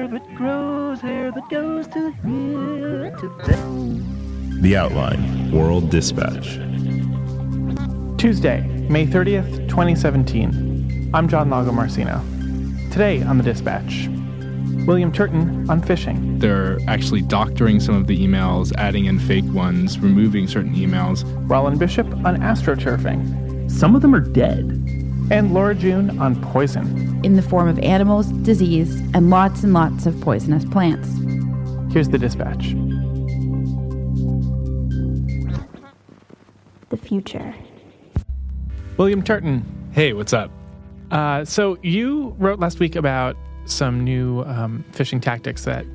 hair that grows, hair that goes to here, to there. The Outline World Dispatch. Tuesday, May 30th, 2017. I'm John Lagomarsino. Today on the Dispatch, William Turton on phishing. They're actually doctoring some of the emails, adding in fake ones, removing certain emails. Rollin Bishop on astroturfing. Some of them are dead. And Laura June on poison. in the form of animals, disease, and lots and lots of poisonous plants. Here's the Dispatch. the future. William Turton. Hey, what's up? Uh, so you wrote last week about some new um, phishing tactics that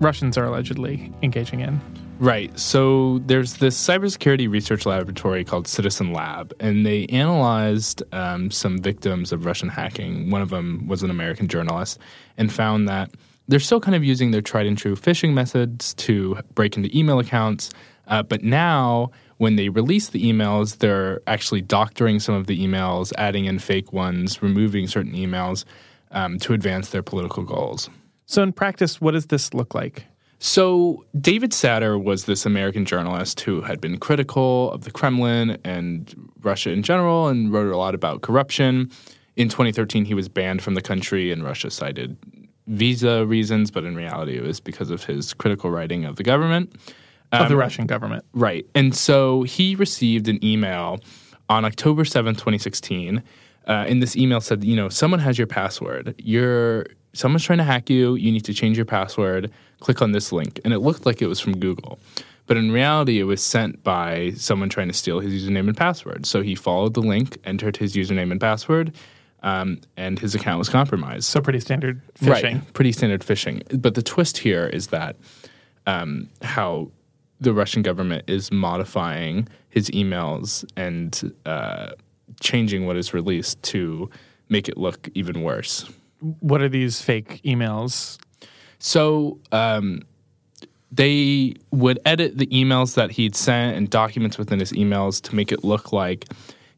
Russians are allegedly engaging in. Right. So there's this cybersecurity research laboratory called Citizen Lab, and they analyzed um, some victims of Russian hacking. One of them was an American journalist, and found that they're still kind of using their tried and true phishing methods to break into email accounts. Uh, but now, when they release the emails, they're actually doctoring some of the emails, adding in fake ones, removing certain emails um, to advance their political goals. So in practice, what does this look like? So, David Satter was this American journalist who had been critical of the Kremlin and Russia in general and wrote a lot about corruption. In 2013, he was banned from the country, and Russia cited visa reasons, but in reality, it was because of his critical writing of the government. Of the Um, Russian government. Right. And so he received an email on October 7th, 2016. Uh, and this email said, you know, someone has your password. You're someone's trying to hack you. You need to change your password. Click on this link. And it looked like it was from Google. But in reality, it was sent by someone trying to steal his username and password. So he followed the link, entered his username and password, um, and his account was compromised. So pretty standard phishing. Right, pretty standard phishing. But the twist here is that um, how the Russian government is modifying his emails and uh, changing what is released to make it look even worse. What are these fake emails? So um, they would edit the emails that he'd sent and documents within his emails to make it look like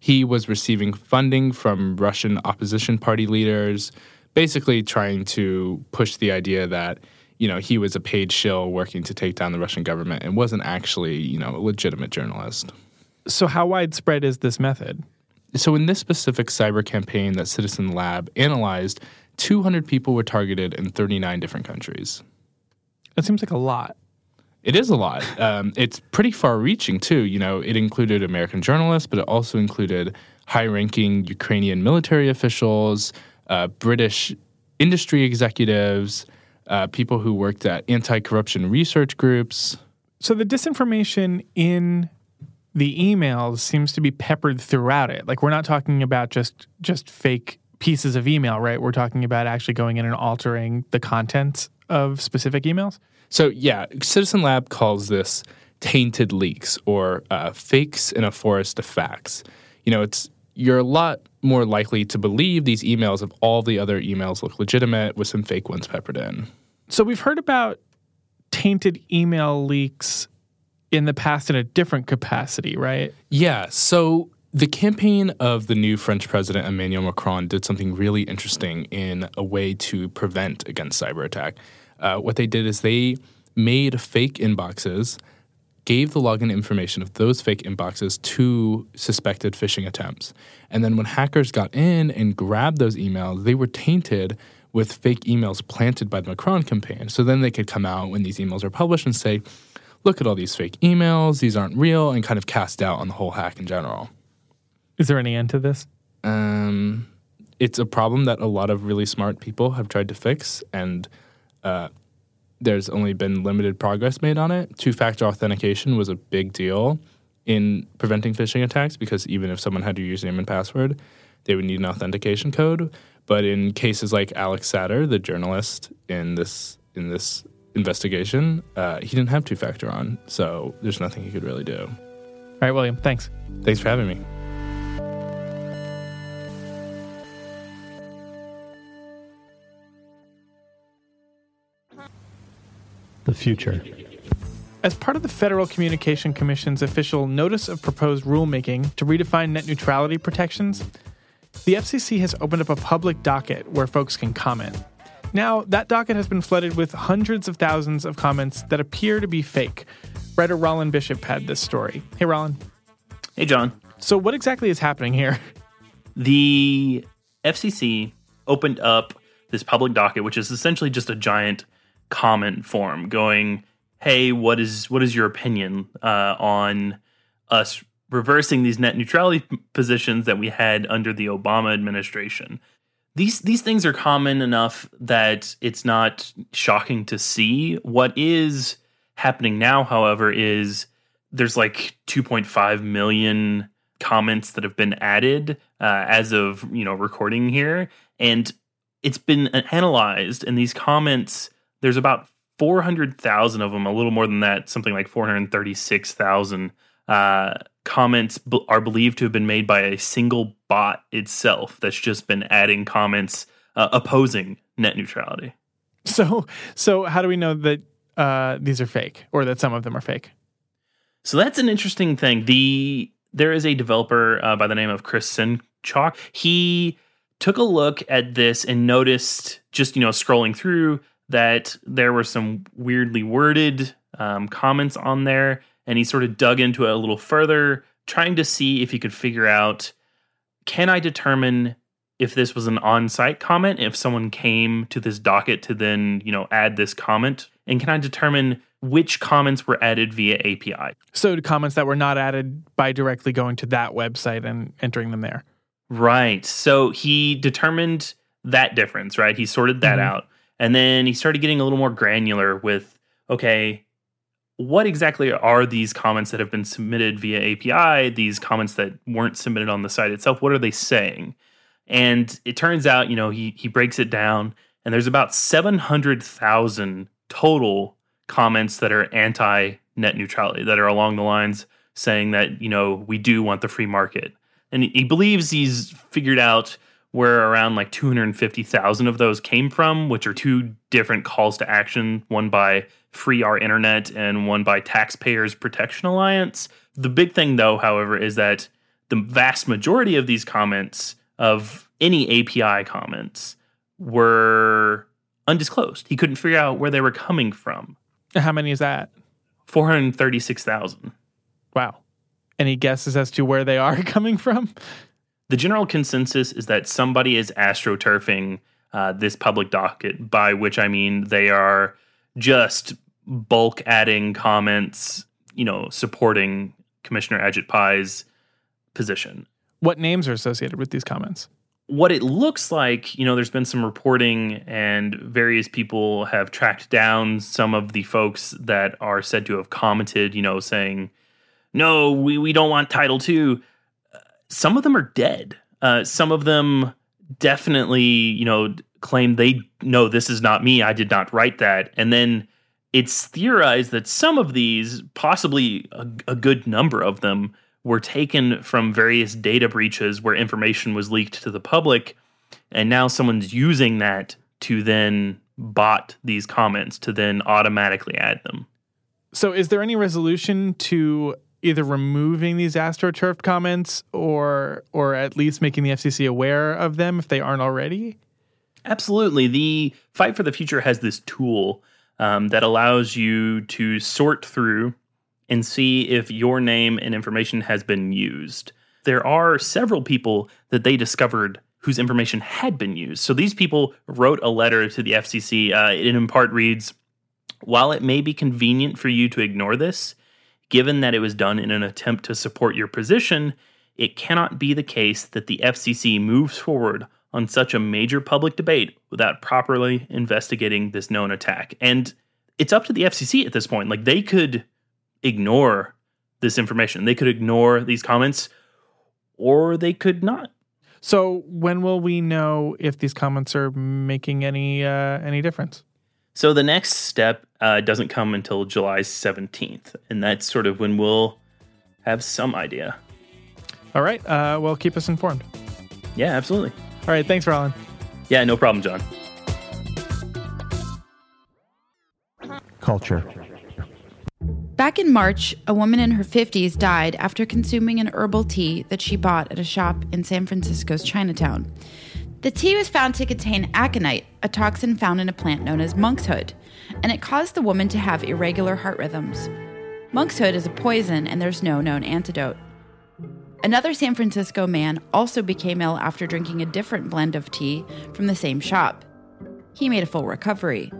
he was receiving funding from Russian opposition party leaders, basically trying to push the idea that you know he was a paid shill working to take down the Russian government and wasn't actually you know a legitimate journalist. So how widespread is this method? So, in this specific cyber campaign that Citizen Lab analyzed, 200 people were targeted in 39 different countries. That seems like a lot. It is a lot. Um, it's pretty far reaching, too. You know, it included American journalists, but it also included high ranking Ukrainian military officials, uh, British industry executives, uh, people who worked at anti corruption research groups. So the disinformation in the emails seems to be peppered throughout it. Like we're not talking about just just fake pieces of email, right? We're talking about actually going in and altering the contents of specific emails. So, yeah, Citizen Lab calls this tainted leaks or uh, fakes in a forest of facts. You know, it's you're a lot more likely to believe these emails if all the other emails look legitimate with some fake ones peppered in. So we've heard about tainted email leaks in the past in a different capacity, right? Yeah, so the campaign of the new French president Emmanuel Macron did something really interesting in a way to prevent against cyber attack. Uh, what they did is they made fake inboxes, gave the login information of those fake inboxes to suspected phishing attempts. And then when hackers got in and grabbed those emails, they were tainted with fake emails planted by the Macron campaign. So then they could come out when these emails are published and say, look at all these fake emails, these aren't real, and kind of cast doubt on the whole hack in general. Is there any end to this? Um, it's a problem that a lot of really smart people have tried to fix, and uh, there's only been limited progress made on it. Two factor authentication was a big deal in preventing phishing attacks because even if someone had your username and password, they would need an authentication code. But in cases like Alex Satter, the journalist in this in this investigation, uh, he didn't have two factor on, so there's nothing he could really do. All right, William, thanks. Thanks for having me. The future. As part of the Federal Communication Commission's official Notice of Proposed Rulemaking to redefine net neutrality protections, the FCC has opened up a public docket where folks can comment. Now, that docket has been flooded with hundreds of thousands of comments that appear to be fake. Writer Rollin Bishop had this story. Hey, Rollin. Hey, John. So, what exactly is happening here? The FCC opened up this public docket, which is essentially just a giant comment form going, "Hey, what is what is your opinion uh, on us reversing these net neutrality positions that we had under the Obama administration?" These these things are common enough that it's not shocking to see. What is happening now, however, is there's like 2.5 million comments that have been added uh, as of you know recording here, and it's been analyzed. And these comments, there's about 400,000 of them, a little more than that, something like 436,000 uh, comments b- are believed to have been made by a single bot itself that's just been adding comments uh, opposing net neutrality. So, so how do we know that uh, these are fake or that some of them are fake? So that's an interesting thing. The there is a developer uh, by the name of Chris Sinchok. He took a look at this and noticed, just you know, scrolling through that there were some weirdly worded um, comments on there, and he sort of dug into it a little further, trying to see if he could figure out can I determine if this was an on-site comment, if someone came to this docket to then you know add this comment, and can I determine which comments were added via API? So, comments that were not added by directly going to that website and entering them there. Right. So he determined that difference, right? He sorted that Mhm. out. And then he started getting a little more granular with okay, what exactly are these comments that have been submitted via API, these comments that weren't submitted on the site itself? What are they saying? And it turns out, you know, he he breaks it down and there's about 700,000 total comments that are anti net neutrality that are along the lines saying that, you know, we do want the free market and he believes he's figured out where around like 250,000 of those came from, which are two different calls to action, one by Free Our Internet and one by Taxpayers Protection Alliance. The big thing, though, however, is that the vast majority of these comments, of any API comments, were undisclosed. He couldn't figure out where they were coming from. How many is that? 436,000. Wow. Any guesses as to where they are coming from? The general consensus is that somebody is astroturfing uh, this public docket, by which I mean they are just bulk adding comments, you know, supporting Commissioner Ajit Pai's position. What names are associated with these comments? What it looks like, you know, there's been some reporting, and various people have tracked down some of the folks that are said to have commented, you know, saying, no, we, we don't want Title II. Some of them are dead. Uh, some of them definitely, you know, claim they no, this is not me. I did not write that. And then it's theorized that some of these, possibly a, a good number of them, were taken from various data breaches where information was leaked to the public, and now someone's using that to then bot these comments to then automatically add them. So, is there any resolution to either removing these astroturfed comments or or at least making the FCC aware of them if they aren't already? Absolutely. The Fight for the Future has this tool um, that allows you to sort through and see if your name and information has been used. There are several people that they discovered whose information had been used. So these people wrote a letter to the FCC. Uh, it in part reads While it may be convenient for you to ignore this, given that it was done in an attempt to support your position, it cannot be the case that the FCC moves forward on such a major public debate without properly investigating this known attack. And it's up to the FCC at this point. Like they could ignore this information, they could ignore these comments, or they could not. So, when will we know if these comments are making any uh, any difference? So the next step uh, doesn't come until July 17th, and that's sort of when we'll have some idea. All right. Uh, well, keep us informed. Yeah, absolutely. All right. Thanks, Rollin. Yeah, no problem, John. Culture. Back in March, a woman in her 50s died after consuming an herbal tea that she bought at a shop in San Francisco's Chinatown. The tea was found to contain aconite, a toxin found in a plant known as monkshood, and it caused the woman to have irregular heart rhythms. Monkshood is a poison, and there's no known antidote. Another San Francisco man also became ill after drinking a different blend of tea from the same shop. He made a full recovery.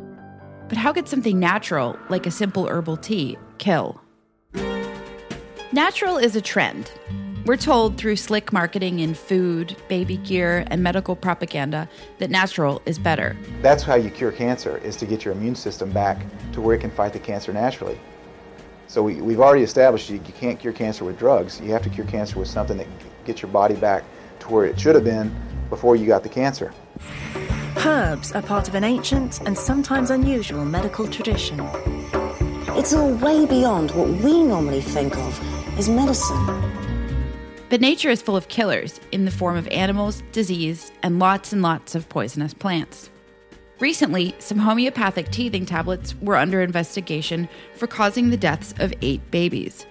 But how could something natural, like a simple herbal tea, kill? Natural is a trend. We're told through slick marketing in food, baby gear, and medical propaganda that natural is better. That's how you cure cancer, is to get your immune system back to where it can fight the cancer naturally. So we, we've already established you, you can't cure cancer with drugs. You have to cure cancer with something that gets your body back to where it should have been before you got the cancer. Herbs are part of an ancient and sometimes unusual medical tradition. It's all way beyond what we normally think of as medicine. But nature is full of killers in the form of animals, disease, and lots and lots of poisonous plants. Recently, some homeopathic teething tablets were under investigation for causing the deaths of eight babies.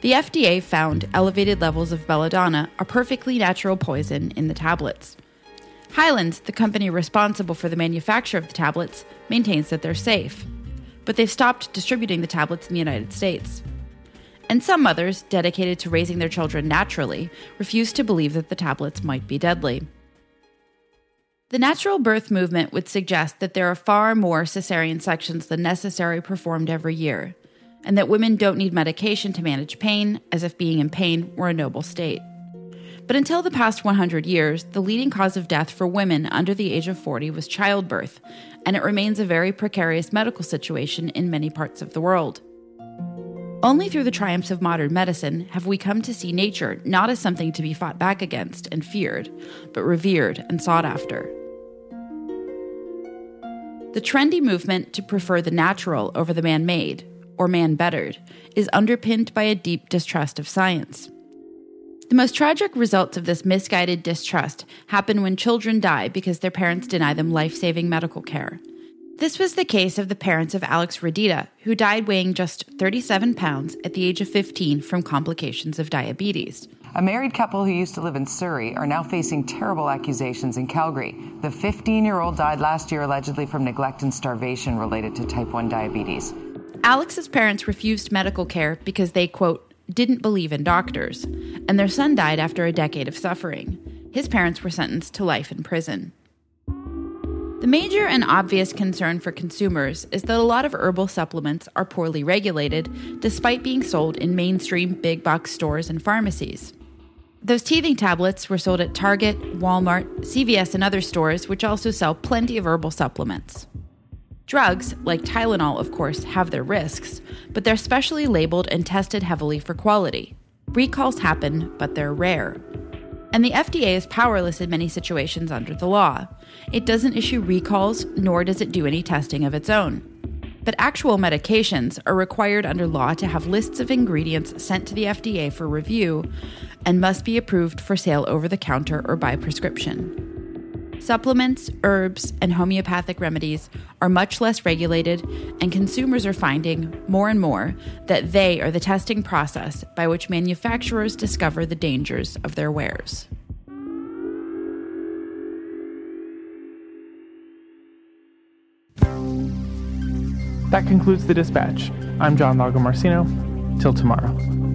The FDA found elevated levels of belladonna, a perfectly natural poison, in the tablets. Hyland's, the company responsible for the manufacture of the tablets, maintains that they're safe. But they've stopped distributing the tablets in the United States. And some mothers, dedicated to raising their children naturally, refuse to believe that the tablets might be deadly. The natural birth movement would suggest that there are far more cesarean sections than necessary performed every year, and that women don't need medication to manage pain, as if being in pain were a noble state. But until the past 100 years, the leading cause of death for women under the age of 40 was childbirth, and it remains a very precarious medical situation in many parts of the world. Only through the triumphs of modern medicine have we come to see nature not as something to be fought back against and feared, but revered and sought after. The trendy movement to prefer the natural over the man made, or man bettered, is underpinned by a deep distrust of science. The most tragic results of this misguided distrust happen when children die because their parents deny them life saving medical care. This was the case of the parents of Alex Radita, who died weighing just 37 pounds at the age of 15 from complications of diabetes. A married couple who used to live in Surrey are now facing terrible accusations in Calgary. The 15 year old died last year allegedly from neglect and starvation related to type 1 diabetes. Alex's parents refused medical care because they, quote, didn't believe in doctors, and their son died after a decade of suffering. His parents were sentenced to life in prison. The major and obvious concern for consumers is that a lot of herbal supplements are poorly regulated despite being sold in mainstream big box stores and pharmacies. Those teething tablets were sold at Target, Walmart, CVS, and other stores, which also sell plenty of herbal supplements. Drugs, like Tylenol, of course, have their risks, but they're specially labeled and tested heavily for quality. Recalls happen, but they're rare. And the FDA is powerless in many situations under the law. It doesn't issue recalls, nor does it do any testing of its own. But actual medications are required under law to have lists of ingredients sent to the FDA for review and must be approved for sale over the counter or by prescription. Supplements, herbs, and homeopathic remedies are much less regulated, and consumers are finding more and more that they are the testing process by which manufacturers discover the dangers of their wares. That concludes the dispatch. I'm John Lagomarsino. Till tomorrow.